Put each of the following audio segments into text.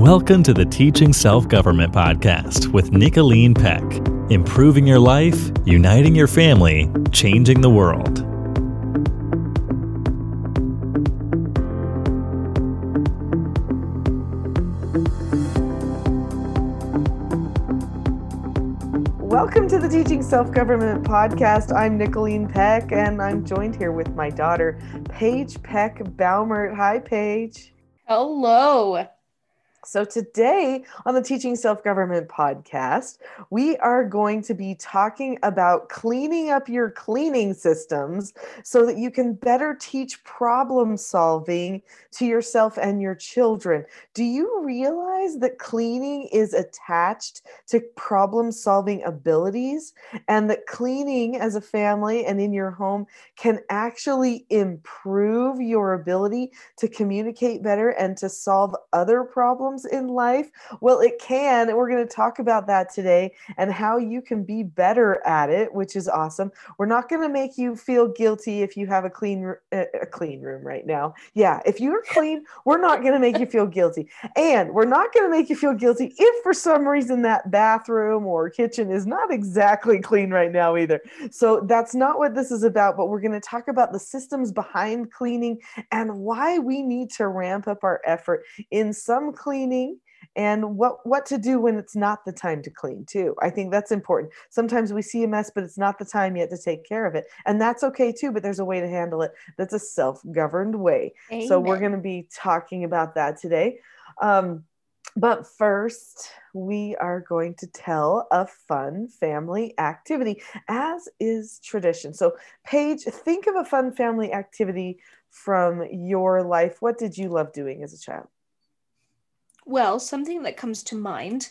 Welcome to the Teaching Self Government Podcast with Nicholeen Peck. Improving your life, uniting your family, changing the world. Welcome to the Teaching Self Government Podcast. I'm Nicholeen Peck, and I'm joined here with my daughter, Paige Peck Baumert. Hi, Paige. Hello. So, today on the Teaching Self Government podcast, we are going to be talking about cleaning up your cleaning systems so that you can better teach problem solving to yourself and your children. Do you realize that cleaning is attached to problem solving abilities and that cleaning as a family and in your home can actually improve your ability to communicate better and to solve other problems? Problems in life? Well, it can. And we're going to talk about that today and how you can be better at it, which is awesome. We're not going to make you feel guilty if you have a clean a clean room right now. Yeah, if you're clean, we're not going to make you feel guilty. And we're not going to make you feel guilty if for some reason that bathroom or kitchen is not exactly clean right now either. So that's not what this is about, but we're going to talk about the systems behind cleaning and why we need to ramp up our effort in some clean cleaning and what what to do when it's not the time to clean too. I think that's important. Sometimes we see a mess but it's not the time yet to take care of it. And that's okay too but there's a way to handle it that's a self-governed way. Amen. so we're going to be talking about that today. Um, but first we are going to tell a fun family activity as is tradition. So paige think of a fun family activity from your life. What did you love doing as a child well, something that comes to mind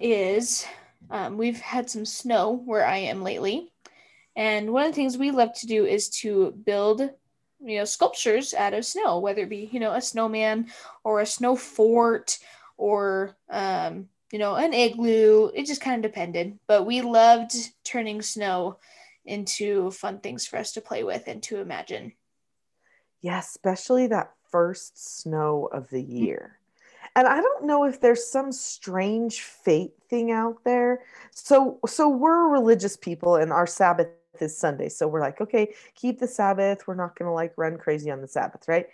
is um, we've had some snow where I am lately. And one of the things we love to do is to build, you know, sculptures out of snow, whether it be, you know, a snowman or a snow fort or, um, you know, an igloo. It just kind of depended. But we loved turning snow into fun things for us to play with and to imagine. Yeah, especially that first snow of the year and i don't know if there's some strange fate thing out there. So so we're religious people and our sabbath is sunday. So we're like okay keep the sabbath. We're not going to like run crazy on the sabbath right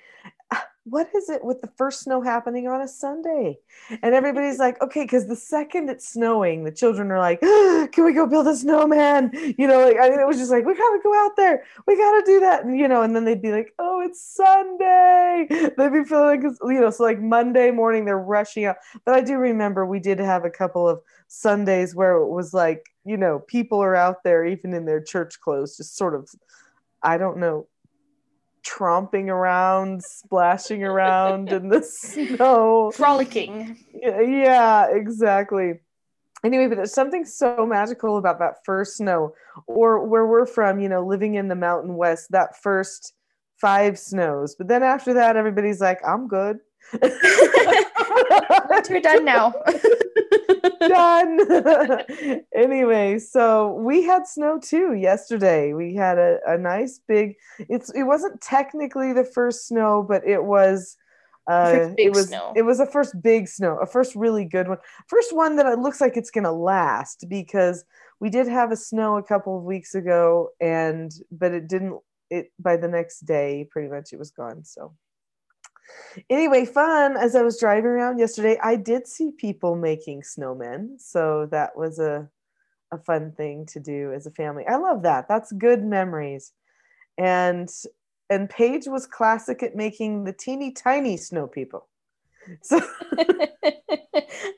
what is it with the first snow happening on a Sunday? And everybody's like, okay, because the second it's snowing, the children are like, oh, can we go build a snowman? You know, like, I mean, it was just like, we gotta go out there, we gotta do that, and you know, and then they'd be like, oh, it's Sunday. They'd be feeling like, you know, so like Monday morning they're rushing out. But I do remember we did have a couple of Sundays where it was like, you know, people are out there even in their church clothes, just sort of, I don't know, tromping around, splashing around in the snow, frolicking. Yeah, exactly. Anyway, but there's something so magical about that first snow, or where we're from, you know, living in the Mountain West, that first five snows. But then after that, everybody's like, I'm good. We're done now. done. anyway, so we had snow too yesterday. We had a, a nice big it's it wasn't technically the first snow, but it was uh, it was snow. it was a first big snow, a first really good one, first one that it looks like it's gonna last because we did have a snow a couple of weeks ago, and but it didn't. It by the next day, pretty much it was gone. So Anyway, fun. As I was driving around yesterday, I did see people making snowmen. So that was a, a fun thing to do as a family. I love that. That's good memories. And and Paige was classic at making the teeny tiny snow people. So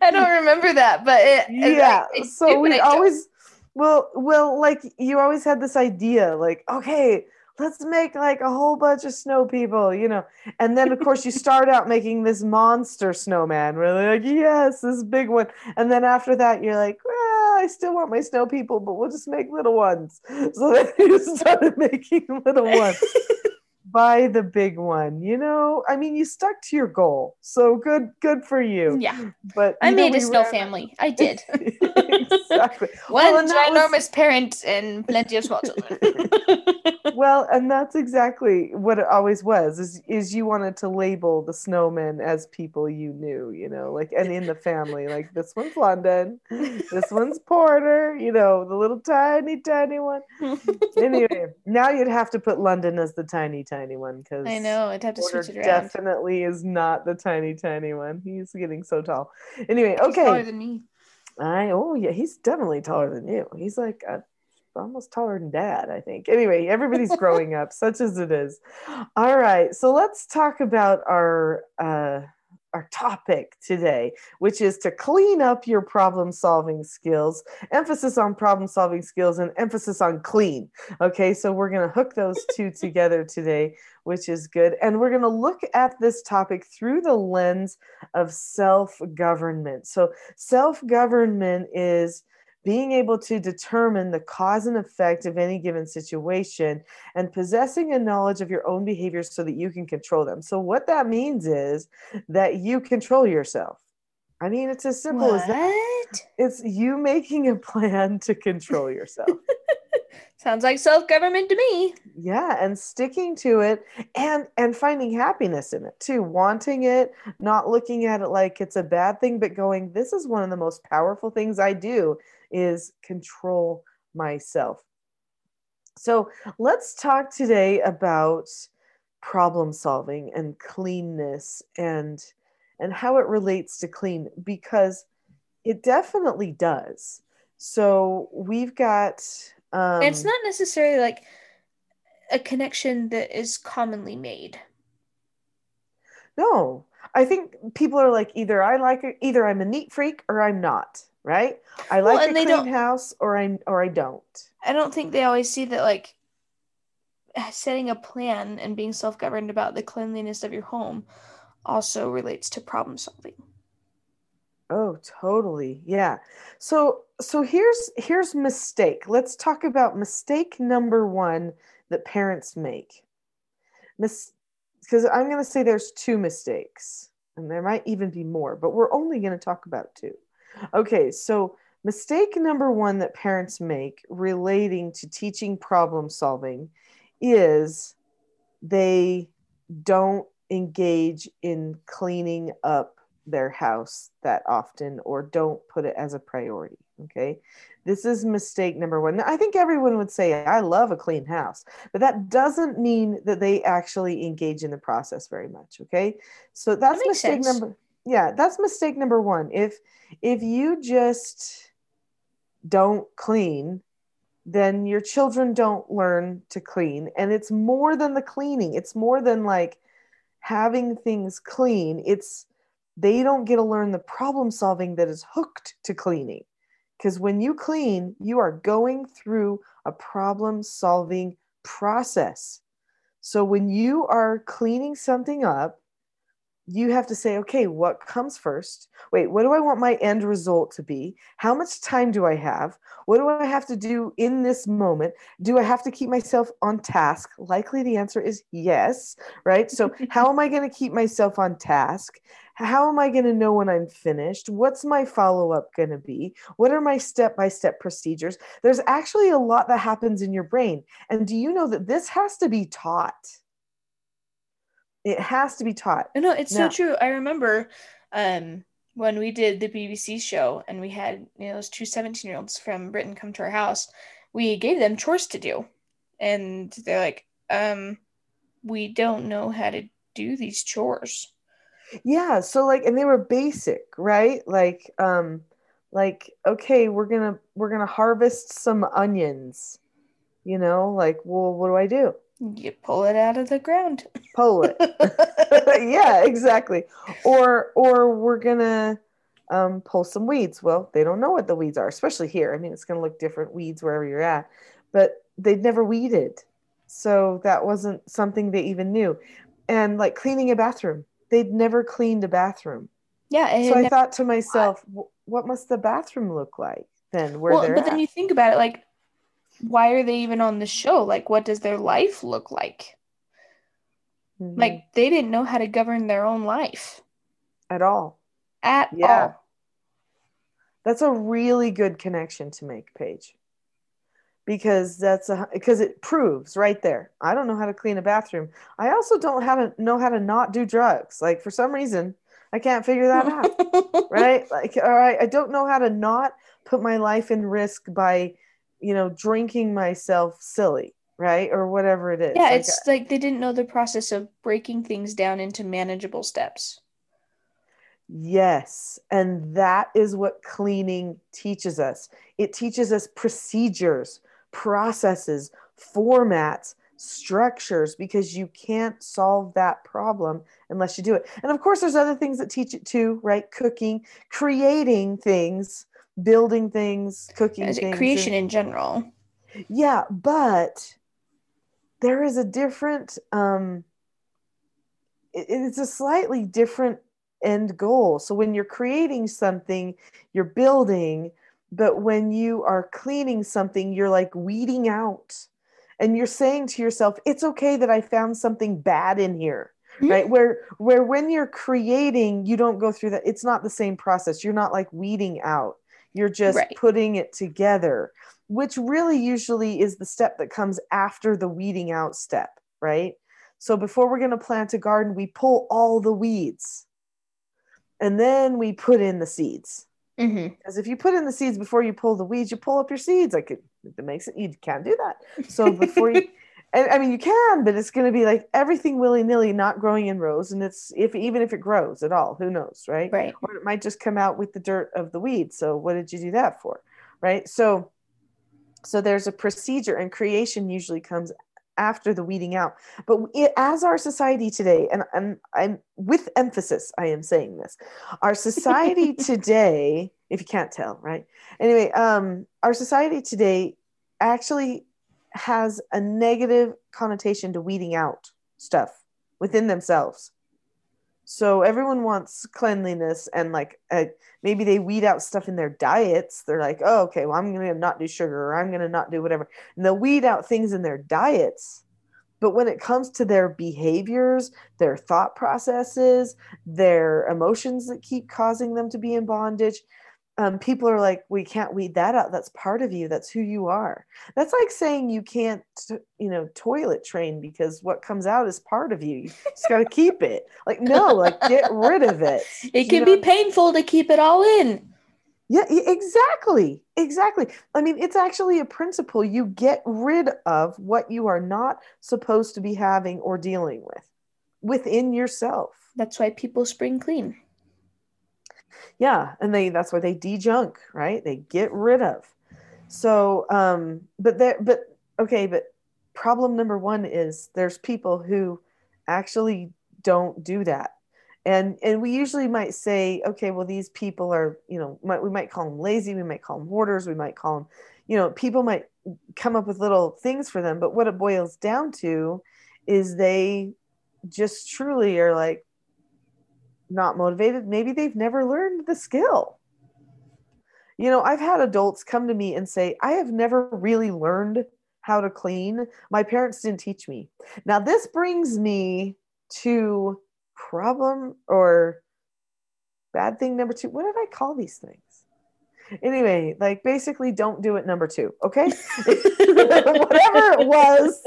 I don't remember that, but it, yeah. So we always well well like you always had this idea like okay let's make like a whole bunch of snow people, you know. And then of course you start out making this monster snowman. Really like, yes, this big one. And then after that, you're like, well, I still want my snow people, but we'll just make little ones. So then you started making little ones. Buy the big one, you know. I mean, you stuck to your goal, so good, good for you. Yeah, but I made a snow ran... family. I did. exactly. One Well, that was- ginormous parent and plenty of small children. well, and that's exactly what it always was is is you wanted to label the snowmen as people you knew, you know, like and in the family, like this one's London, this one's Porter, you know, the little tiny tiny one. Anyway, now you'd have to put London as the tiny tiny one because I know. I'd have to Porter switch it around. definitely is not the tiny tiny one. He's getting so tall. Anyway, He's taller okay. than me. I oh yeah, he's definitely taller than you. He's like uh, almost taller than dad, I think. Anyway, everybody's growing up, such as it is. All right, so let's talk about our uh, our topic today, which is to clean up your problem solving skills. Emphasis on problem solving skills and emphasis on clean. Okay, so we're gonna hook those two together today, which is good, and we're gonna look at this topic through the lens of self government. So Self government is being able to determine the cause and effect of any given situation and possessing a knowledge of your own behaviors so that you can control them. So, what that means is that you control yourself. I mean, it's as simple as that. It's you making a plan to control yourself. Sounds like self government to me. yeah and sticking to it and and finding happiness in it too wanting it not looking at it like it's a bad thing but going this is one of the most powerful things i do is control myself so let's talk today about problem solving and cleanness and and how it relates to clean because it definitely does so we've got um it's not necessarily like a connection that is commonly made. No, I think people are like either I like it, either I'm a neat freak or I'm not. Right? I Well, like and a clean house or I or I don't. I don't think they always see that like setting a plan and being self-governed about the cleanliness of your home also relates to problem solving. Oh, totally. Yeah. So so here's here's mistake. Let's talk about mistake number 1 that parents make. Mis- because I'm going to say there's two mistakes and there might even be more, but we're only going to talk about two. Okay, so mistake number 1 that parents make relating to teaching problem solving is they don't engage in cleaning up their house that often or don't put it as a priority. Okay. This is mistake number one. Now, I think everyone would say, I love a clean house, but that doesn't mean that they actually engage in the process very much. Okay. So that's makes mistake sense. number yeah, that's mistake number one. If if you just don't clean, then your children don't learn to clean. And it's more than the cleaning. It's more than like having things clean. It's they don't get to learn the problem solving that is hooked to cleaning. Because when you clean, you are going through a problem solving process. So when you are cleaning something up, you have to say, okay, what comes first? Wait, what do I want my end result to be? How much time do I have? What do I have to do in this moment? Do I have to keep myself on task? Likely the answer is yes, right? So, how am I going to keep myself on task? How am I going to know when I'm finished? What's my follow up going to be? What are my step by step procedures? There's actually a lot that happens in your brain. And do you know that this has to be taught? It has to be taught. No, it's Now- so true. I remember um, when we did the BBC show and we had you know those two 17 year olds from Britain come to our house, we gave them chores to do. And they're like, um, we don't know how to do these chores. yeah so like and they were basic right like um like okay we're gonna we're gonna harvest some onions you know like well what do i do You pull it out of the ground. pull it. Yeah exactly. Or or we're gonna um, pull some weeds. Well they don't know what the weeds are especially here. I mean it's gonna look different weeds wherever you're at but they'd never weeded. So that wasn't something they even knew. And like cleaning a bathroom. They'd never cleaned a bathroom. Yeah, so I thought to myself, "Wh- what must the bathroom look like then? Where well, but at? then you think about it, like, why are they even on the show? Like, what does their life look like? Mhm. Like, they didn't know how to govern their own life at all, at Yeah. all. That's a really good connection to make, Paige. Because that's a because it proves right there. I don't know how to clean a bathroom. I also don't have to know how to not do drugs. Like for some reason, I can't figure that out. right? Like, all right, I don't know how to not put my life in risk by, you know, drinking myself silly, right? Or whatever it is. Yeah, Like, it's uh, like they didn't know the process of breaking things down into manageable steps. Yes. And that is what cleaning teaches us. It teaches us procedures, processes, formats, structures, because you can't solve that problem unless you do it. And of course, there's other things that teach it too, right? Cooking, creating things, building things, cooking things. creation and- in general. yeah, but there is a different um it- it's a slightly different end goal. So when you're creating something, you're building, but when you are cleaning something, you're like weeding out. And you're saying to yourself, it's okay that I found something bad in here. Mhm. Right? Where where when you're creating, you don't go through that. It's not the same process. You're not like weeding out. You're just Right. putting it together which really usually is the step that comes after the weeding out step, right? So before we're going to plant a garden, we pull all the weeds and then we put in the seeds. hmm Because if you put in the seeds before you pull the weeds, you pull up your seeds. Like it, it makes it, you can't do that. So before you, and, I mean, you can, but it's going to be like everything willy nilly, not growing in rows. And it's, if even if it grows at all, who knows, right? Right. or it might just come out with the dirt of the weed so what did you do that for right so so there's a procedure and creation usually comes after the weeding out but it, as our society today and, and i'm with emphasis i am saying this our society today if you can't tell right anyway um our society today actually has a negative connotation to weeding out stuff within themselves so everyone wants cleanliness and like uh, maybe they weed out stuff in their diets. They're like, oh, okay, well, I'm going to not do sugar or I'm going to not do whatever. And they'll weed out things in their diets. But when it comes to their behaviors, their thought processes, their emotions that keep causing them to be in bondage, um, people are like, we can't weed that out. That's part of you. That's who you are. That's like saying you can't, you know, toilet train because what comes out is part of you. You just got to keep it. Like, no, like get rid of it. It You can know? be painful to keep it all in. Yeah, exactly. Exactly. I mean, it's actually a principle. You get rid of what you are not supposed to be having or dealing with within yourself. That's why people spring clean. Yeah, and they that's why they de-junk right? They get rid of. So, um but there but okay, but problem number 1 is there's people who actually don't do that. And and we usually might say, okay, well these people are, you know, might, we might call them lazy, we might call them hoarders, we might call them, you know, people might come up with little things for them, but what it boils down to is they just truly are like not motivated. Maybe they've never learned the skill. You know, I've had adults come to me and say, I have never really learned how to clean. My parents didn't teach me. Now, this brings me to problem or bad thing number two. What did I call these things? Anyway, like basically, don't do it number two, okay? Whatever it was,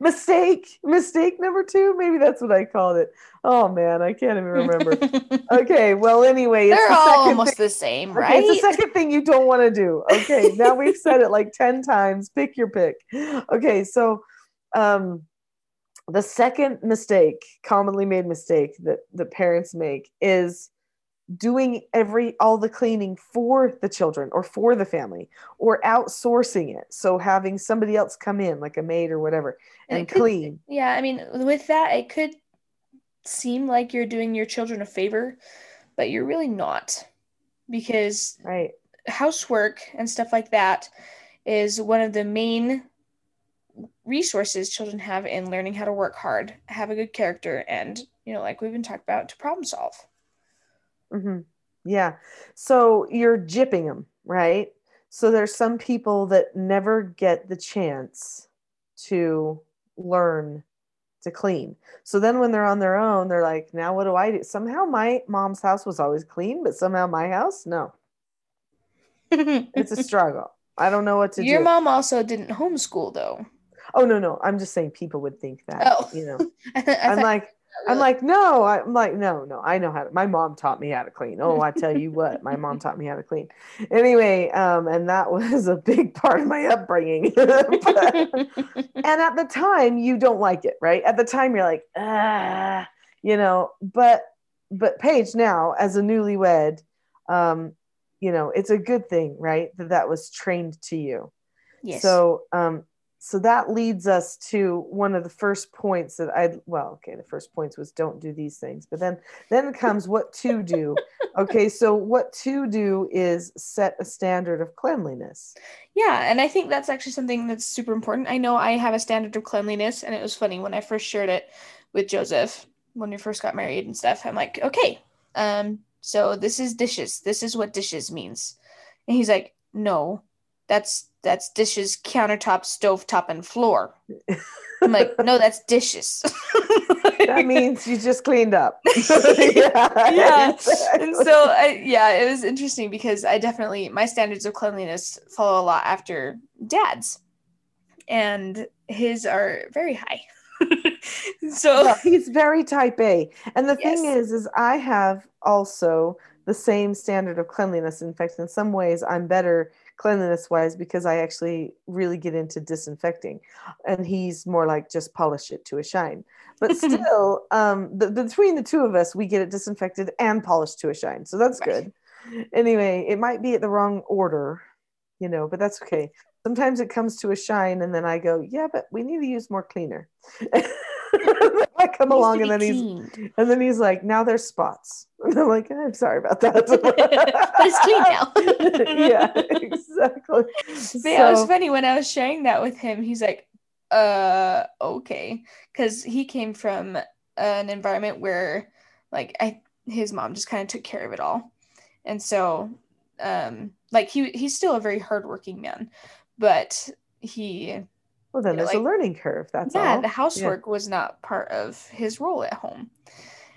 mistake, mistake number two. Maybe that's what I called it. Oh man, I can't even remember. Okay, well, anyway, it's They're the all almost thing- the same, Okay, right? it's the second thing you don't want to do. Okay, now we've said it like 10 times. Pick your pick. Okay, so um the second mistake, commonly made mistake that the parents make is doing every all the cleaning for the children or for the family or outsourcing it. So having somebody else come in like a maid or whatever And and could- clean. Yeah, I mean, with that, it could seem like you're doing your children a favor, but you're really not. Because Right. housework and stuff like that is one of the main resources children have in learning how to work hard, have a good character, and, you know, like we've been talking about, to problem solve. Hmm Yeah. So you're jipping them, right? So there's some people that never get the chance to learn to clean. So then when they're on their own, they're like, now what do I do? Somehow my mom's house was always clean, but somehow my house, no. It's a struggle. I don't know what to Your do. Your mom also didn't homeschool though. oh no, no. I'm just saying people would think that. Oh. You know. I, I I'm thought- like I'm like, no, I'm like, no, no, I know how to my mom taught me how to clean. Oh, I tell you what, my mom taught me how to clean. Anyway, um, and that was a big part of my upbringing. But- and at the time you don't like it right at the time you're like ah you know but but paige now as a newlywed um you know it's a good thing right that that was trained to you yes. so um so that leads us to one of the first points that i well okay the first points was don't do these things but then then comes what to do okay so what to do is set a standard of cleanliness Yeah, and I think that's actually something that's super important. I know I have a standard of cleanliness, and it was funny when I first shared it with Joseph when we first got married and stuff. I'm like, okay, um, so this is dishes. This is what dishes means, and he's like, no, that's that's dishes, countertop, stovetop, and floor. I'm like, no, that's dishes. that means you just cleaned up. Yeah. exactly. and so I, yeah it was interesting because i definitely my standards of cleanliness follow a lot after dad's and his are very high so Well, he's very type A. And the thing is, is I have also the same standard of cleanliness. In fact, in some ways, I'm better cleanliness wise because I actually really get into disinfecting, and he's more like just polish it to a shine. But still, um, the, between the two of us, we get it disinfected and polished to a shine, so that's Right. good. Anyway, it might be at the wrong order, you know, but that's okay. Sometimes it comes to a shine, and then I go, "Yeah, but we need to use more cleaner." I come along, and then he's and then he's like, now there's spots. And I'm like, I'm sorry about that. But it's clean now. yeah, exactly. But yeah, it was funny when I was sharing that with him. He's like, "Uh, okay," because he came from an environment where, like, I his mom just kind of took care of it all, and so, um, like he he's still a very hardworking man, but he well, then you know, there's a learning curve. That's yeah, all. the housework was not part of his role at home,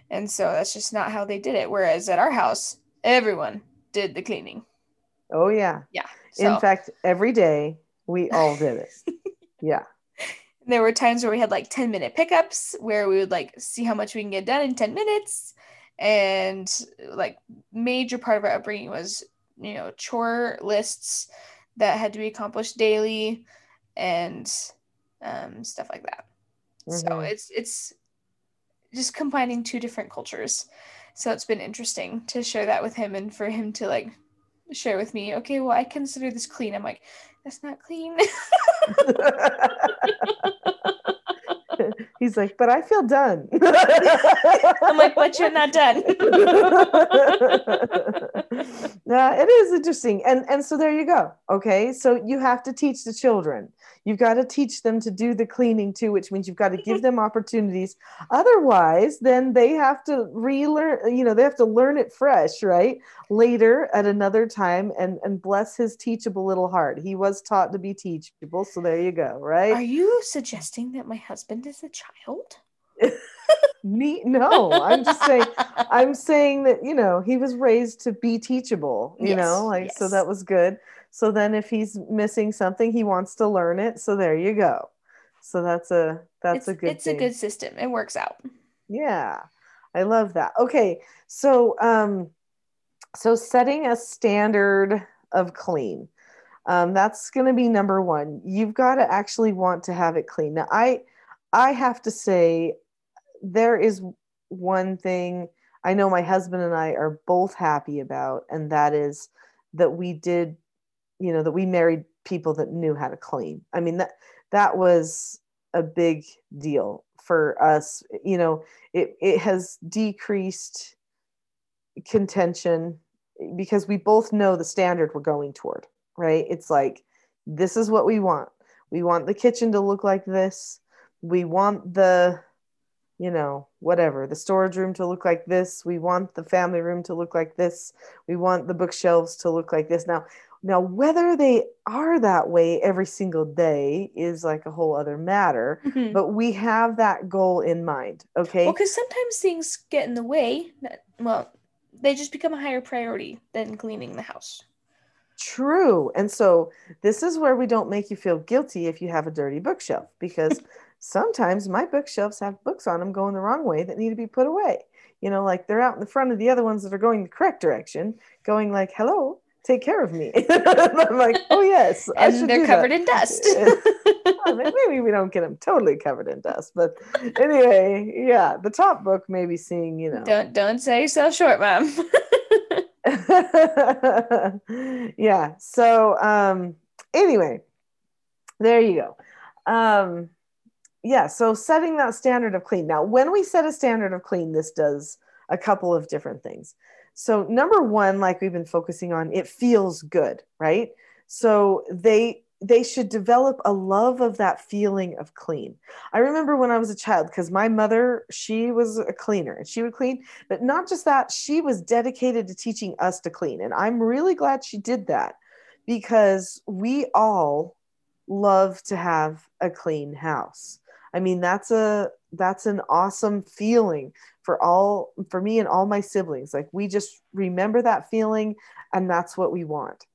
and so that's just not how they did it. Whereas at our house, everyone did the cleaning. Oh yeah. Yeah, so. In fact, every day we all did it. yeah. there were times where we had like 10 minute pickups where we would like see how much we can get done in 10 minutes and like major part of our upbringing was you know chore lists that had to be accomplished daily and um, stuff like that so Mhm. it's it's just combining two different cultures so it's been interesting to share that with him and for him to like share with me okay well i consider this clean i'm like that's not clean He's like, but I feel done. I'm like, but you're not done. yeah, it is interesting. And and so there you go. Okay. So you have to teach the children. You've got to teach them to do the cleaning too, which means you've got to give them opportunities. Otherwise, then they have to relearn, you know, they have to learn it fresh, right? Later at another time and and bless his teachable little heart. He was taught to be teachable. So there you go, right? Are you suggesting that my husband is a child? Me, no, I'm just saying. I'm saying that you know he was raised to be teachable. You Yes, know, like so that was good. So then, if he's missing something, he wants to learn it. So there you go. So that's a that's it's a good. it's thing. a good system. It works out. Yeah, I love that. Okay, so um, so setting a standard of clean. Um, that's going to be number one. You've got to actually want to have it clean. Now, I I have to say there is one thing I know my husband and I are both happy about, and that is that we did, you know, that we married people that knew how to clean. I mean that that was a big deal for us. You know, it it has decreased contention because we both know the standard we're going toward, right? It's like this is what we want. We want the kitchen to look like this. We want the you know, whatever, the storage room to look like this. We want the family room to look like this. We want the bookshelves to look like this. Now, now whether they are that way every single day is like a whole other matter, But but we have that goal in mind, okay? well, because sometimes things get in the way. That, well, they just become a higher priority than cleaning the house. True. And so this is where we don't make you feel guilty if you have a dirty bookshelf because sometimes my bookshelves have books on them going the wrong way that need to be put away. You know, like they're out in the front of the other ones that are going the correct direction, going like, hello, take care of me. I'm like, oh yes, and they're covered that. in dust. maybe we don't get them totally covered in dust, but anyway, yeah, the top book maybe seeing, you know. Don't don't say yourself short, mom. yeah. So um anyway, there you go. Um yeah, so setting that standard of clean. Now, when we set a standard of clean, this does a couple of different things. So, number one, like we've been focusing on, it feels good, right? So they they should develop a love of that feeling of clean. I remember when I was a child because my mother, she was a cleaner and she would clean, but not just that, she was dedicated to teaching us to clean. And I'm really glad she did that because we all love to have a clean house. I mean, that's a that's an awesome feeling for all for me and all my siblings. Like we just remember that feeling and that's what we want.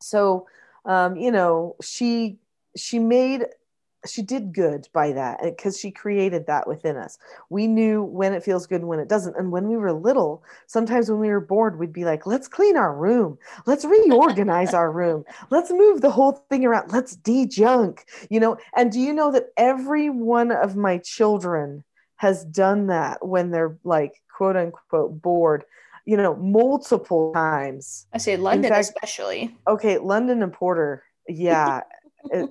So, um, you know, she she made she did good by that because she created that within us. We knew when it feels good and when it doesn't. And when we were little, sometimes when we were bored, we'd be like, let's clean our room. Let's reorganize our room. Let's move the whole thing around. Let's de-junk, you know. And do you know that every one of my children has done that when they're like quote unquote bored? You know, multiple times. I say London fact, especially. Okay, London and Porter. Yeah. It,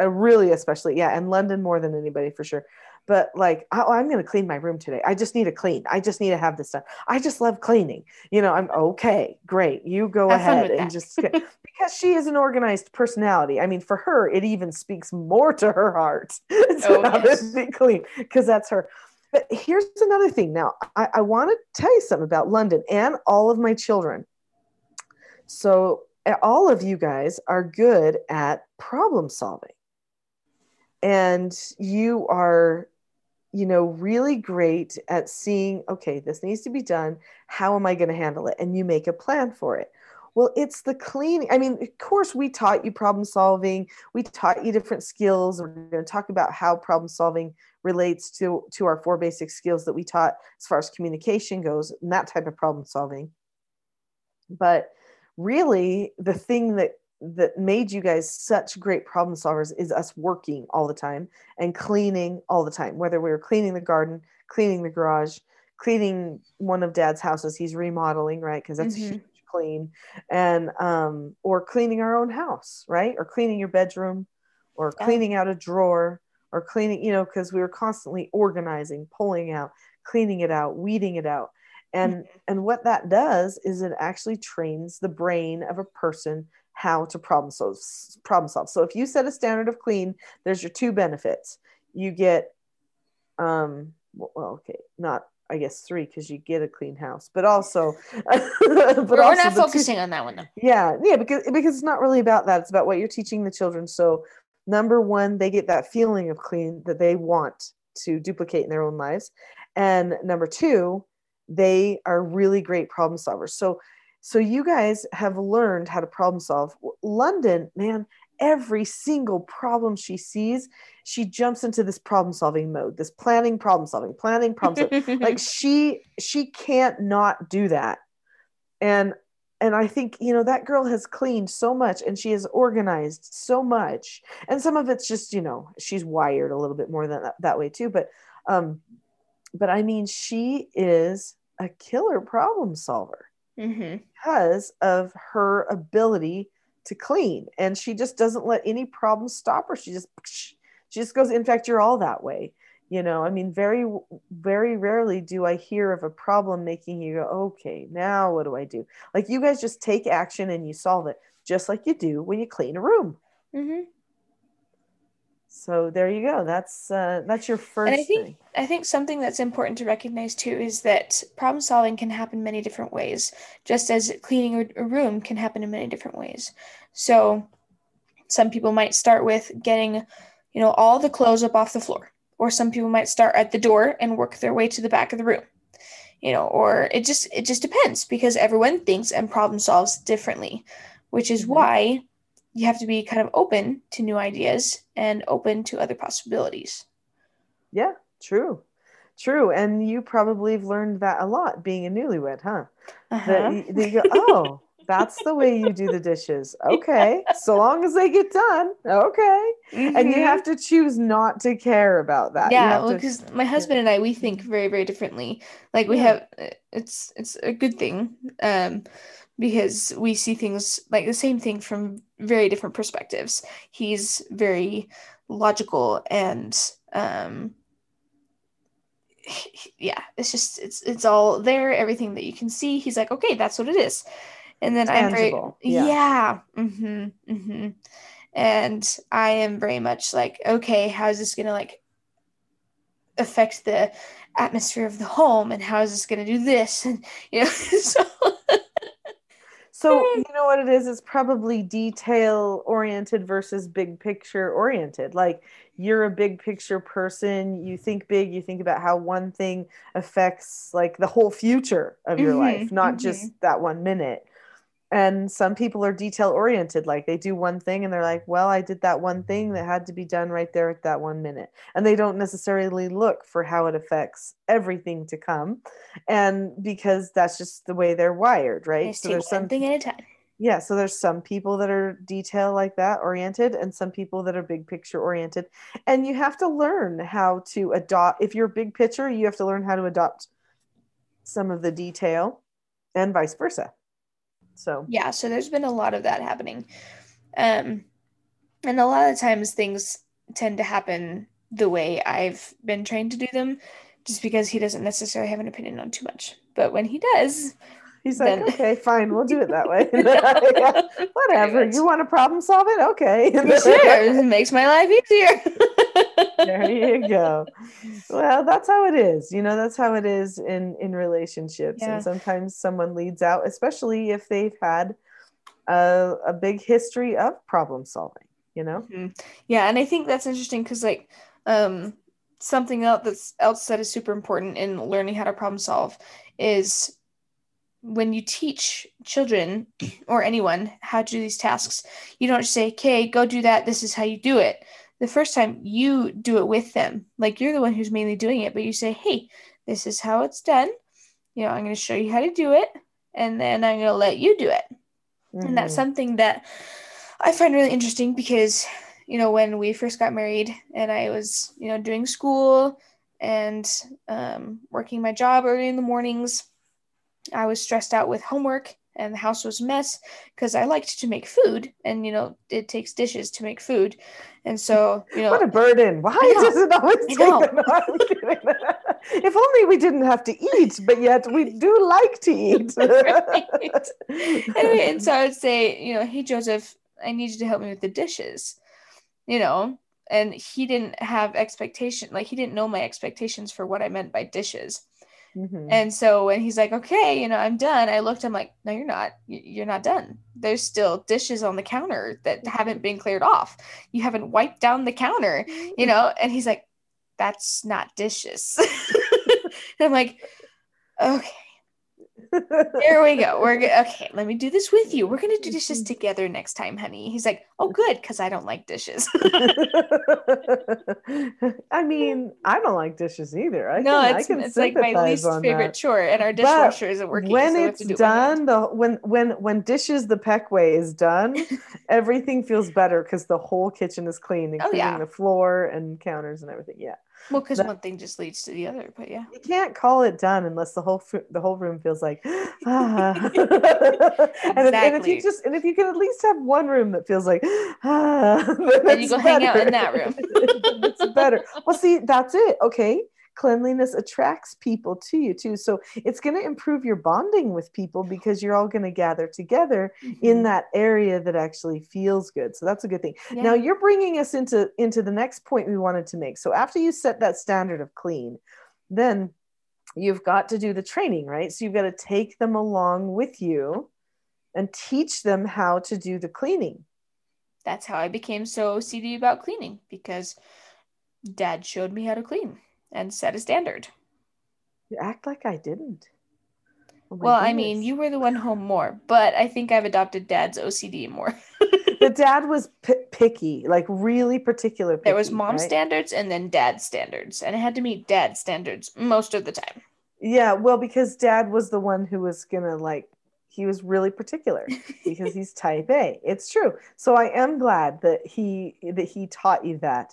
uh, really especially yeah and london more than anybody for sure. But like oh, i'm going to clean my room today. I just need to clean. I just need to have this stuff. I just love cleaning. You know i'm okay great. You go have ahead and just because she is an organized personality. I mean for her it even speaks more to her heart to oh, yes. be clean because that's her. But here's another thing. Now i, I want to tell you something about london and all of my children. So all of you guys are good at problem solving. And you are you know really great at seeing okay this needs to be done. How am i going to handle it? And you make a plan for it. Well it's the cleaning i mean of course we taught you problem solving. We taught you different skills. We're going to talk about how problem solving relates to to our four basic skills that we taught as far as communication goes and that type of problem solving. But really the thing that that made you guys such great problem solvers is us working all the time and cleaning all the time whether we were cleaning the garden cleaning the garage cleaning one of dad's houses he's remodeling right because that's mm-hmm. huge clean and um or cleaning our own house right or cleaning your bedroom or cleaning out a drawer or cleaning you know because we were constantly organizing pulling out cleaning it out weeding it out and and what that does is it actually trains the brain of a person how to problem solve problem solve so if you set a standard of clean there's your two benefits you get um well okay not I guess three because you get a clean house, but also, but we're also not focusing two, on that one though. Yeah, yeah, because because it's not really about that. It's about what you're teaching the children. So, number one, they get that feeling of clean that they want to duplicate in their own lives, and number two, they are really great problem solvers. So, so you guys have learned how to problem solve. London, man, every single problem she sees, she jumps into this problem solving mode, this planning, problem solving, planning, problem solving. like she she can't not do that. And and I think you know that girl has cleaned so much and she has organized so much. And some of it's just you know she's wired a little bit more than that, that way too. But um, but I mean, she is a killer problem solver mm-hmm. because of her ability to clean, and she just doesn't let any problem stop her. She just she just goes. In fact, you're all that way. You know, I mean, very very rarely do I hear of a problem making you go, okay, now what do I do? Like you guys just take action and you solve it, just like you do when you clean a room. Mm-hmm. So there you go. That's uh, that's your first. And I think thing. I think something that's important to recognize too is that problem solving can happen many different ways, just as cleaning a room can happen in many different ways. So some people might start with getting, you know, all the clothes up off the floor, or some people might start at the door and work their way to the back of the room. You know, or it just it just depends because everyone thinks and problem solves differently which is Mhm. why you have to be kind of open to new ideas and open to other possibilities. Yeah, true. True. And you probably have learned that a lot being a newlywed, huh? Uh-huh. That you, that you go, oh, that's the way you do the dishes. Okay. So long as they get done. Okay. And you Mhm. have to choose not to care about that. Yeah well to- because my husband and i we think very very differently like we Yeah. have uh, it's it's a good thing um because we see things like the same thing from very different perspectives. He's very logical and um yeah it's just it's it's all there everything that you can see. He's like okay that's what it is. And then i'm very Tangible, yeah. yeah hmm hmm and i am very much like okay how is this gonna like affect the atmosphere of the home? And how is this going to do this? And you know so So you know what it is? It's probably detail oriented versus big picture oriented. Like you're a big picture person, you think big, you think about how one thing affects like the whole future of your Mhm, life, not mhm. just that one minute. And some people are detail oriented, like they do one thing and they're like, well, I did that one thing that mm-hmm. had to be done right there at that one minute. And they don't necessarily look for how it affects everything to come. And because that's just the way they're wired, right? just take one thing at a time yeah so there's some people that are detail like that oriented and some people that are big picture oriented and you have to learn how to adopt if you're big picture you have to learn how to adopt some of the detail and vice versa so yeah so there's been a lot of that happening. Um and a lot of times things tend to happen the way i've been trained to do them just because he doesn't necessarily have an opinion on too much. But when he does he's like Then- okay fine we'll do it that way. Pretty whatever you want to problem solve it? Okay. Sure it makes my life easier there you go well that's how it is you know that's how it is in in relationships Yeah. and sometimes someone leads out especially if they've had a, a big history of problem solving you know Mhm. Yeah, and I think that's interesting because like um something else that's else that is super important in learning how to problem solve is when you teach children or anyone how to do these tasks, you don't just say, "Okay, go do that. This is how you do it." The first time you do it with them, like you're the one who's mainly doing it, but you say, "Hey, this is how it's done. You know, I'm going to show you how to do it, and then I'm going to let you do it." and that's Mhm. something that I find really interesting because you know when we first got married and I was you know doing school and um, working my job early in the mornings, I was stressed out with homework and the house was a mess because I liked to make food and you know it takes dishes to make food, and so you know what a burden why know. does it always take that? No, I'm kidding. if only we didn't have to eat but yet we do like to eat Right. Anyway, and so I would say, you know, hey Joseph, I need you to help me with the dishes. You know, and he didn't have expectation, like he didn't know my expectations for what I meant by dishes. Mhm. And so when he's like, okay, you know, I'm done, I looked, I'm like, no, you're not. You're not done. There's still dishes on the counter that haven't been cleared off. You haven't wiped down the counter, you know? And he's like, that's not dishes. I'm like, okay. There we go. We're go- okay. Let me do this with you. We're gonna do dishes mm-hmm. together next time, honey. He's like, "Oh, good, because I don't like dishes." I mean, I don't like dishes either. I no, can, I it's can it's like my least favorite that. chore, and our But dishwasher isn't working. When so it's do it done, the when when when dishes the peck way is done, everything feels better because the whole kitchen is clean, Oh, including yeah. the floor and counters and everything. Yeah, Well, because one thing just leads to the other. But yeah, you can't call it done unless the whole fr- the whole room feels like ah. and, if, and if you just and if you can at least have one room that feels like ah, then you go hang out in that room. It's better. Well, see, that's it. Okay. Cleanliness attracts people to you too. So it's going to improve your bonding with people because you're all going to gather together in Mhm. that area that actually feels good. So that's a good thing. Yeah. Now you're bringing us into into the next point we wanted to make. So after you set that standard of clean, then you've got to do the training, right? So you've got to take them along with you and teach them how to do the cleaning. that's how I became so OCD about cleaning because Dad showed me how to clean and set a standard. You act like I didn't. Oh well, I mean, you were the one home more, but I think I've adopted dad's OCD more. the dad was p- picky, like really particular. there was mom right? standards and then dad standards, and I had to meet dad standards most of the time. Yeah, well, because dad was the one who was gonna like, he was really particular because he's type A. It's true. So I am glad that he that he taught you that,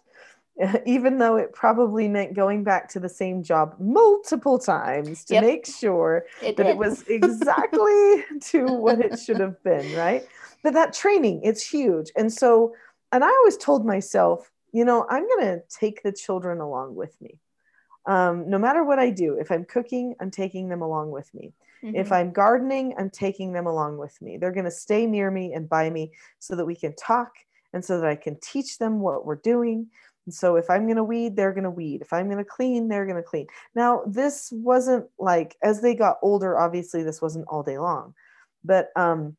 even though it probably meant going back to the same job multiple times to Yep. make sure It that did. it was exactly to what it should have been, right? But that training, it's huge. And so, and I always told myself, you know, I'm going to take the children along with me. Um, no matter what I do, if I'm cooking, I'm taking them along with me. If Mhm. I'm gardening, I'm taking them along with me. They're going to stay near me and by me so that we can talk and so that I can teach them what we're doing. And so if I'm going to weed, they're going to weed. If I'm going to clean, they're going to clean. Now, this wasn't like as they got older, obviously this wasn't all day long. But um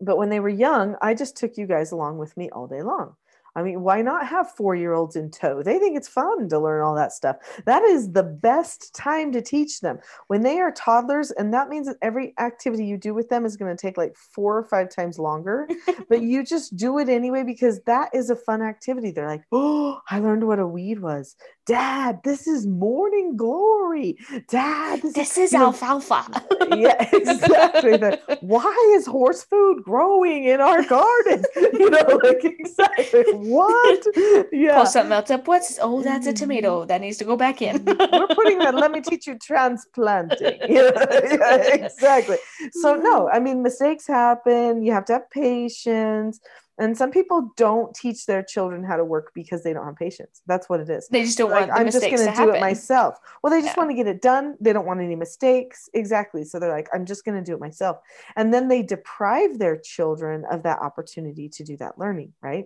but when they were young, I just took you guys along with me all day long. I mean, why not have four year olds in tow? They think it's fun to learn all that stuff. That is the best time to teach them when they are toddlers. And that means that every activity you do with them is going to take like four or five times longer, but you just do it anyway because that is a fun activity. They're like, oh, I learned what a weed was. Dad, this is morning glory. Dad, this, this is know, alfalfa. yeah, exactly. Why is horse food growing in our garden? You know, like exactly what? Yeah. Something else up. What's oh, that's a mm. tomato that needs to go back in. We're putting that. Let me teach you transplanting. Yeah, yeah, exactly. So no, mm. I mean mistakes happen. You have to have patience. And some people don't teach their children how to work because they don't have patience. That's what it is. They just don't like want the I'm just going to to do happen. it myself. Well, they just Yeah. want to get it done. They don't want any mistakes. Exactly. So they're like, I'm just going to do it myself. And then they deprive their children of that opportunity to do that learning, right?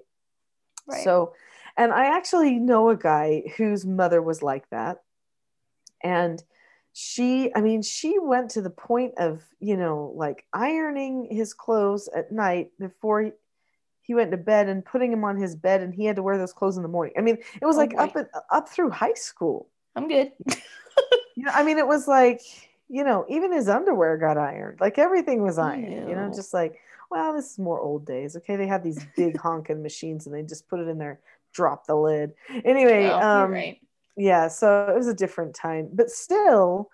Right. So, and I actually know a guy whose mother was like that. And she, I mean, she went to the point of, you know, like ironing his clothes at night before he, he went to bed and putting him on his bed and he had to wear those clothes in the morning. I mean, it was Oh, like boy. up and up through high school. I'm good. You know, I mean, it was like, you know, even his underwear got ironed. Like everything was ironed, you know, just like, well, this is more old days. Okay. They had these big honking machines and they just put it in there, drop the lid. Anyway, Oh, um, right. yeah so it was a different time but still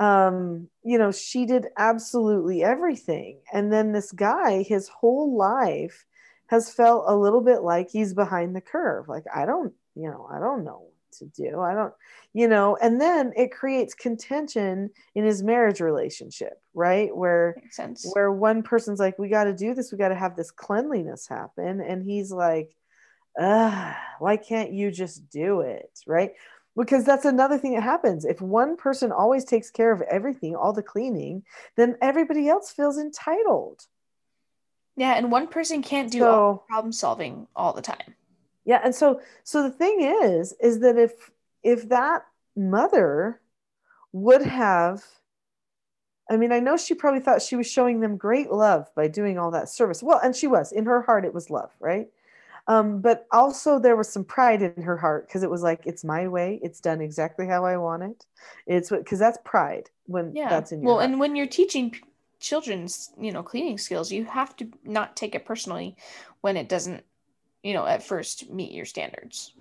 um you know she did absolutely everything and then this guy his whole life has felt a little bit like he's behind the curve like i don't you know i don't know to do i don't you know and then it creates contention in his marriage relationship right where where one person's like, we got to do this, we got to have this cleanliness happen. And he's like, Ugh, why can't you just do it? Right. Because that's another thing that happens. If one person always takes care of everything, all the cleaning, then everybody else feels entitled. Yeah, and one person can't do all problem solving all the time. Yeah. And so, so the thing is, is that if, if that mother would have, I mean, I know she probably thought she was showing them great love by doing all that service. Well, and she was. In her heart, it was love, right? Um, but also there was some pride in her heart because it was like, it's my way. It's done exactly how I want it. It's what because that's pride when Yeah. that's in your well, heart. and when you're teaching children's, you know, cleaning skills, you have to not take it personally when it doesn't, you know, at first meet your standards.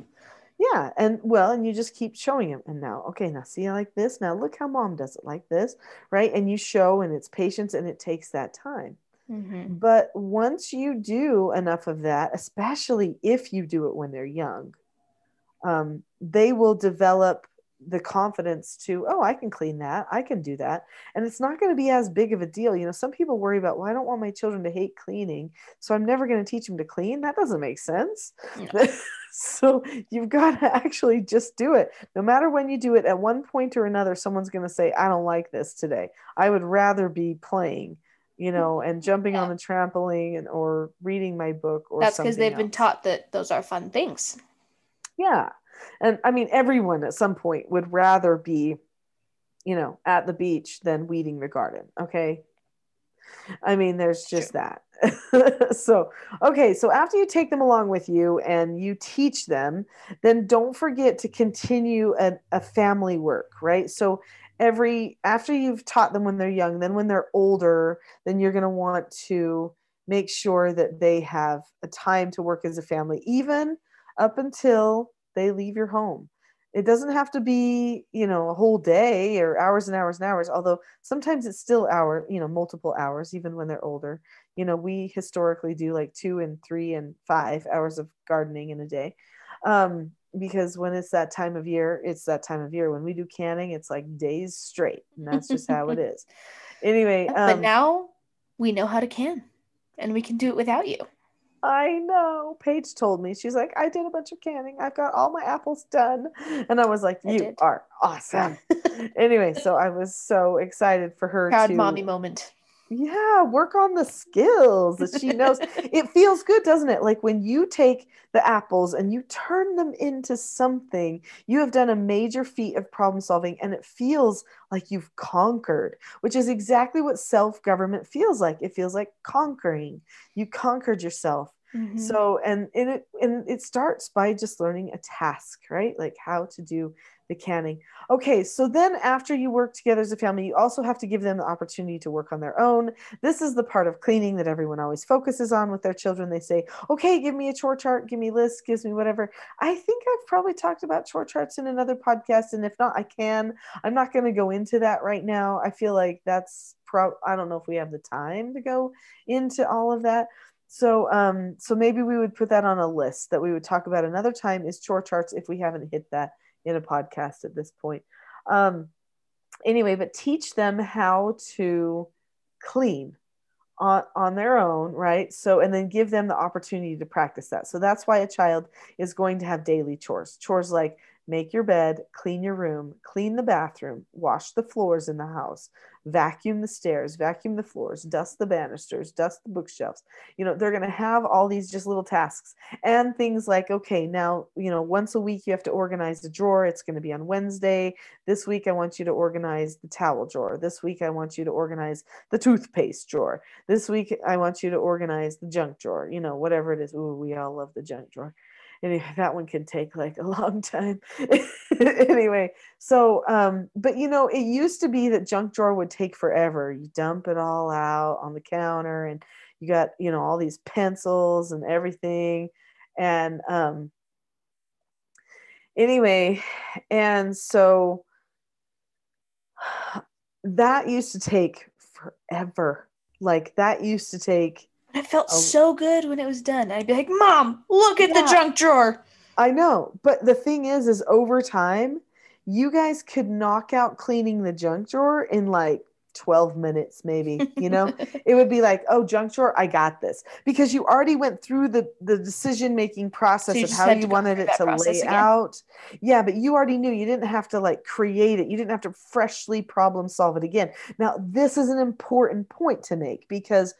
Yeah, and well, and you just keep showing him. And now, okay, now see, I like this. Now look how mom does it like this, right? And you show, and it's patience, and it takes that time. Mm-hmm. But once you do enough of that, especially if you do it when they're young, um, they will develop the confidence to, oh, I can clean that. I can do that. And it's not going to be as big of a deal. You know, some people worry about, well, I don't want my children to hate cleaning. So I'm never going to teach them to clean. That doesn't make sense. No. so you've got to actually just do it. No matter when you do it, at one point or another, someone's going to say, I don't like this today. I would rather be playing you mm, know, and jumping on the trampoline and or reading my book or That's because they've been taught that those are fun things. Yeah. And I mean everyone at some point would rather be, you know, at the beach than weeding the garden. Okay. I mean, there's just that. so, okay. So after you take them along with you and you teach them, then don't forget to continue a, a family work, right? So every after you've taught them when they're young then when they're older then you're going to want to make sure that they have a time to work as a family even up until they leave your home. It doesn't have to be you know a whole day or hours and hours and hours although sometimes it's still hour you know multiple hours even when they're older. You know we historically do like two and three and five hours of gardening in a day um, because when it's that time of year it's that time of year. When we do canning it's like days straight and that's just how it is. Anyway um, but now we know how to can and we can do it without you I know. Paige told me. She's like, I did a bunch of canning. I've got all my apples done. And I was like, You are awesome. anyway, so I was so excited for her Proud to mommy moment yeah work on the skills that she knows. It feels good doesn't it? Like when you take the apples and you turn them into something you have done a major feat of problem solving and it feels like you've conquered which is exactly what self-government feels like. It feels like conquering. You conquered yourself. Mm-hmm. so and, and it and it starts by just learning a task right? Like how to do the canning. Okay, so then after you work together as a family, you also have to give them the opportunity to work on their own. This is the part of cleaning that everyone always focuses on with their children. They say, okay, give me a chore chart, give me lists, gives me whatever. I think I've probably talked about chore charts in another podcast, and if not, I can. I'm not going to go into that right now. I feel like that's pro. I don't know if we have the time to go into all of that so um so maybe we would put that on a list that we would talk about another time is chore charts if we haven't hit that in a podcast at this point. Um, anyway, but teach them how to clean on, on their own, right? So, and then give them the opportunity to practice that. So that's why a child is going to have daily chores. Chores like make your bed, clean your room, clean the bathroom, wash the floors in the house, vacuum the stairs, vacuum the floors, dust the banisters, dust the bookshelves. You know, they're going to have all these just little tasks and things like, okay, now, you know, once a week you have to organize the drawer. It's going to be on Wednesday. This week I want you to organize the towel drawer. This week I want you to organize the toothpaste drawer. This week I want you to organize the junk drawer, you know, whatever it is. Ooh, we all love the junk drawer anyway that one can take like a long time. Anyway so um but you know it used to be that junk drawer would take forever. You dump it all out on the counter and you got you know all these pencils and everything. And um anyway and so that used to take forever. Like that used to take it felt oh. so good when it was done. I'd be like, Mom, look at yeah. the junk drawer. I know. But the thing is, is over time, you guys could knock out cleaning the junk drawer in like 12 minutes maybe you know it would be like oh junk drawer i got this because you already went through the the decision making process so of how you wanted it to lay again. out yeah but you already knew you didn't have to like create it you didn't have to freshly problem solve it again now this is an important point to make because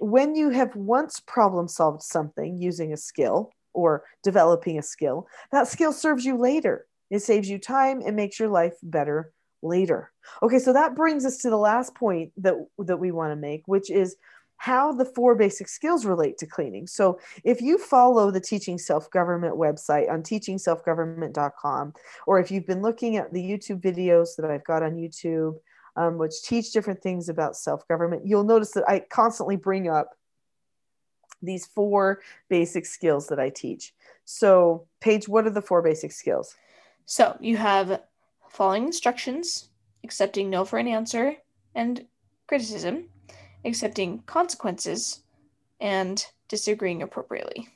when you have once problem solved something using a skill or developing a skill, that skill serves you later. It saves you time and makes your life better later. Okay, so that brings us to the last point that that we want to make, which is how the four basic skills relate to cleaning. So, if you follow the Teaching Self Government website on teachingselfgovernment.com, or if you've been looking at the YouTube videos that I've got on YouTube, um, which teach different things about self government. You'll notice that I constantly bring up these four basic skills that I teach. So, Paige, what are the four basic skills? So, you have following instructions, accepting no for an answer, and criticism, accepting consequences, and disagreeing appropriately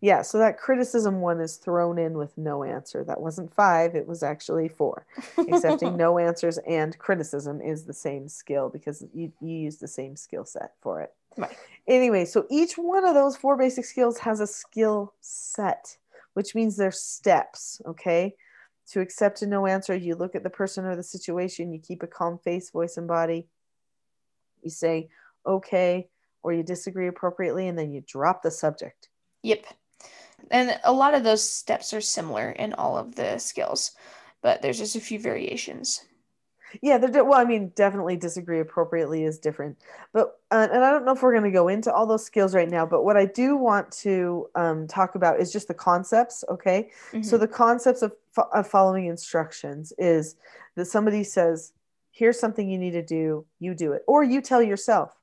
yeah, so that criticism one is thrown in with no answer. That wasn't five, it was actually four. Accepting no answers and criticism is the same skill because you, you use the same skill set for it. Right. Anyway, so each one of those four basic skills has a skill set, which means there's steps, okay? To accept a no answer, you look at the person or the situation, you keep a calm face, voice, and body. You say, okay, or you disagree appropriately, and then you drop the subject. Yep. And a lot of those steps are similar in all of the skills, but there's just a few variations. Yeah, they're well. I mean, definitely disagree appropriately is different, but uh, and I don't know if we're going to go into all those skills right now. But what I do want to um, talk about is just the concepts. Okay, mm-hmm. so the concepts of fo- of following instructions is that somebody says, here's something you need to do, you do it. Or you tell yourself,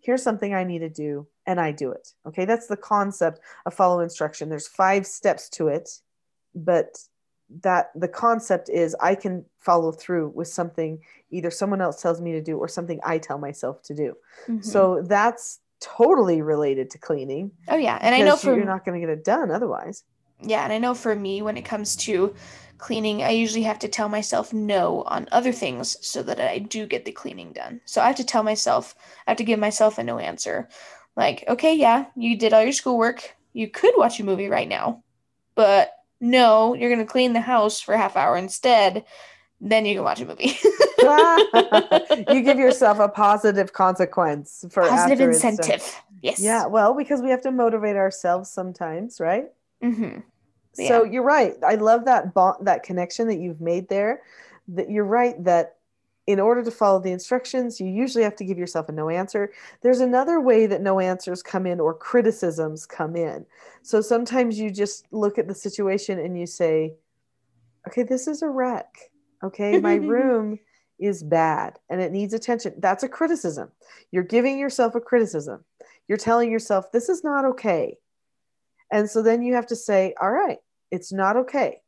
here's something I need to do, and I do it. Okay, that's the concept of follow instruction. There's five steps to it, but that the concept is I can follow through with something either someone else tells me to do or something I tell myself to do. Mhm. So that's totally related to cleaning. oh yeah, and I know for you're not going to get it done otherwise. yeah, and I know for me when it comes to cleaning, I usually have to tell myself no on other things so that I do get the cleaning done. So I have to tell myself, I have to give myself a no answer. Like, okay, yeah, you did all your schoolwork. You could watch a movie right now, but no, you're going to clean the house for a half hour instead. Then you can watch a movie. you give yourself a positive consequence for positive after it's done. incentive. Yes. Yeah, well, because we have to motivate ourselves sometimes, right? Mm-hmm. So you're right. I love that bond, that connection that you've made there. That you're right that in order to follow the instructions, you usually have to give yourself a no answer. There's another way that no answers come in or criticisms come in. So sometimes you just look at the situation and you say, "Okay, this is a wreck. Okay, my room is bad and it needs attention." That's a criticism. You're giving yourself a criticism. You're telling yourself, "This is not okay." And so then you have to say, all right, it's not okay.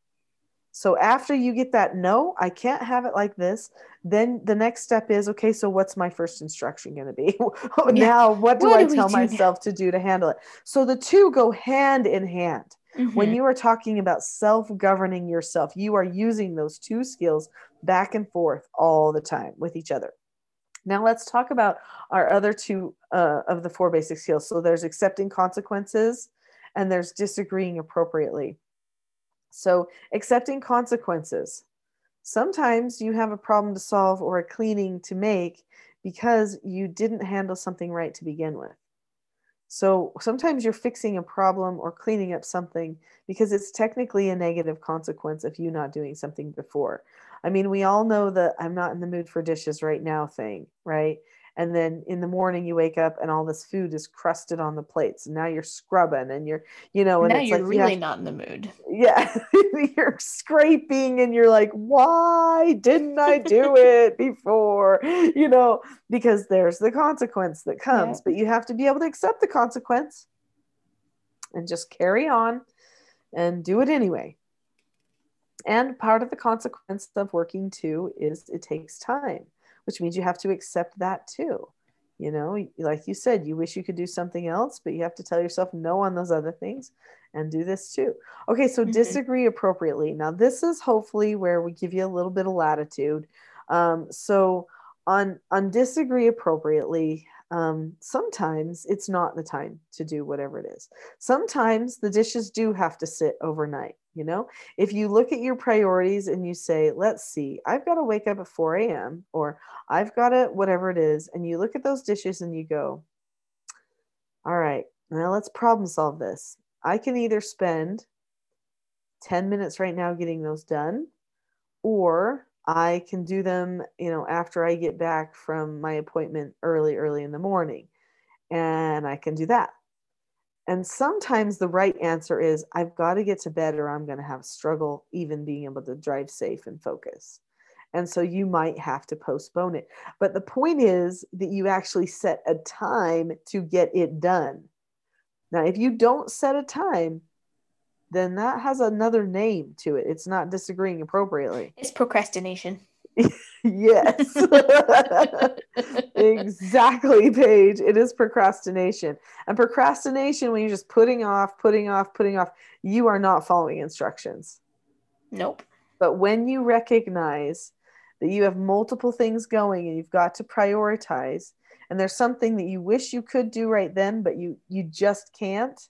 So after you get that no, I can't have it like this, then the next step is okay, so what's my first instruction going to be? now, what do What I do tell do now? myself to do to handle it? So the two go hand in hand. When Mhm. you are talking about self governing yourself, you are using those two skills back and forth all the time with each other. Now, let's talk about our other two uh, of the four basic skills. So, there's accepting consequences and there's disagreeing appropriately. So, accepting consequences. Sometimes you have a problem to solve or a cleaning to make because you didn't handle something right to begin with. So sometimes you're fixing a problem or cleaning up something because it's technically a negative consequence of you not doing something before. I mean, we all know the I'm not in the mood for dishes right now thing, right? And then in the morning you wake up and all this food is crusted on the plates. And now you're scrubbing and you're, you know, and now it's you're like you have really not in the mood. yeah you're scraping and you're like why didn't i do it before you know because there's the consequence that comes Yeah. but you have to be able to accept the consequence and just carry on and do it anyway and part of the consequence of working too is it takes time which means you have to accept that too you know like you said you wish you could do something else but you have to tell yourself no on those other things and do this too Okay, so Mhm. disagree appropriately. Now, this is hopefully where we give you a little bit of latitude. Um, so, on on disagree appropriately, um, sometimes it's not the time to do whatever it is. Sometimes the dishes do have to sit overnight. You know, if you look at your priorities and you say, "Let's see, I've got to wake up at 4 a.m." or "I've got to whatever it is," and you look at those dishes and you go, "All right, now let's problem solve this." I can either spend 10 minutes right now getting those done or i can do them you know after i get back from my appointment early early in the morning and i can do that. And sometimes the right answer is i've got to get to bed or i'm going to have a struggle even being able to drive safe and focus. And so you might have to postpone it. But the point is that you actually set a time to get it done. Now if you don't set a time then that has another name to it. It's not disagreeing appropriately. It's procrastination. Yes. exactly, Paige. It is procrastination. And procrastination, when you're just putting off, putting off, putting off, you are not following instructions. Nope. But when you recognize that you have multiple things going and you've got to prioritize, and there's something that you wish you could do right then, but you you just can't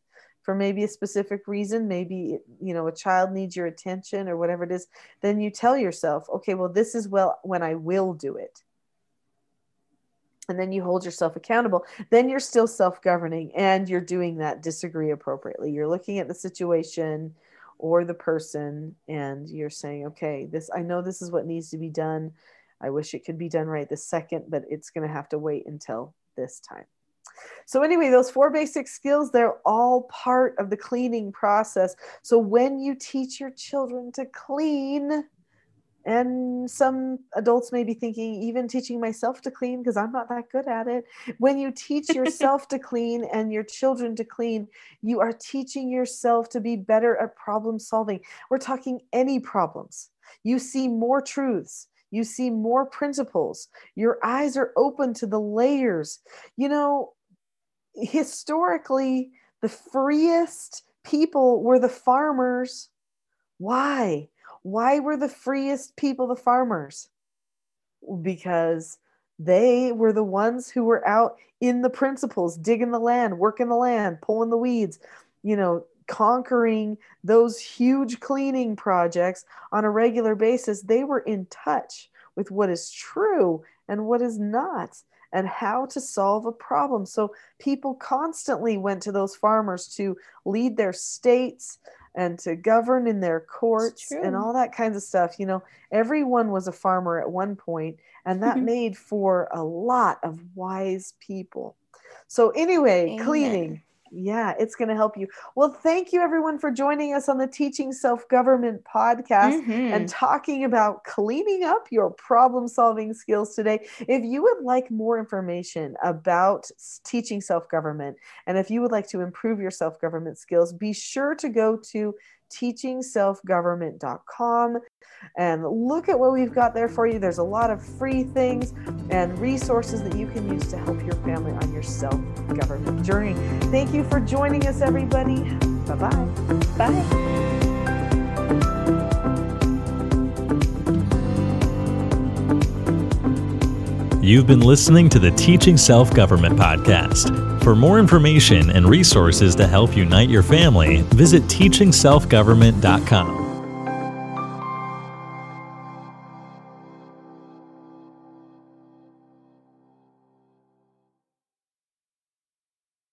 for maybe a specific reason, maybe you know a child needs your attention or whatever it is, then you tell yourself, okay, well this is well when I will do it. And then you hold yourself accountable. Then you're still self-governing and you're doing that disagree appropriately. You're looking at the situation or the person and you're saying okay this i know this is what needs to be done i wish it could be done right this second but it's going to have to wait until this time So, anyway, those four basic skills, they're all part of the cleaning process. So, when you teach your children to clean, and some adults may be thinking, even teaching myself to clean, because I'm not that good at it. When you teach yourself to clean and your children to clean, you are teaching yourself to be better at problem solving. We're talking any problems. You see more truths, you see more principles, your eyes are open to the layers. You know, historically, the freest people were the farmers. Why? Why were the freest people the farmers? Because they were the ones who were out in the principles, digging the land, working the land, pulling the weeds, you know, conquering those huge cleaning projects on a regular basis. They were in touch with what is true and what is not and how to solve a problem. So people constantly went to those farmers to lead their states and to govern in their courts and all that kinds of stuff. You know, everyone was a farmer at one point, and that mm-hmm. made for a lot of wise people. So, anyway, Amen. cleaning yeah, it's going to help you. Well, thank you everyone for joining us on the Teaching Self Government podcast mm-hmm. and talking about cleaning up your problem solving skills today. If you would like more information about teaching self government and if you would like to improve your self government skills, be sure to go to teachingselfgovernment.com and look at what we've got there for you. There's a lot of free things and resources that you can use to help your family on your self government journey. Thank you for joining us, everybody. Bye-bye. Bye. You've been listening to the Teaching Self Government podcast. For more information and resources to help unite your family, visit teachingselfgovernment.com.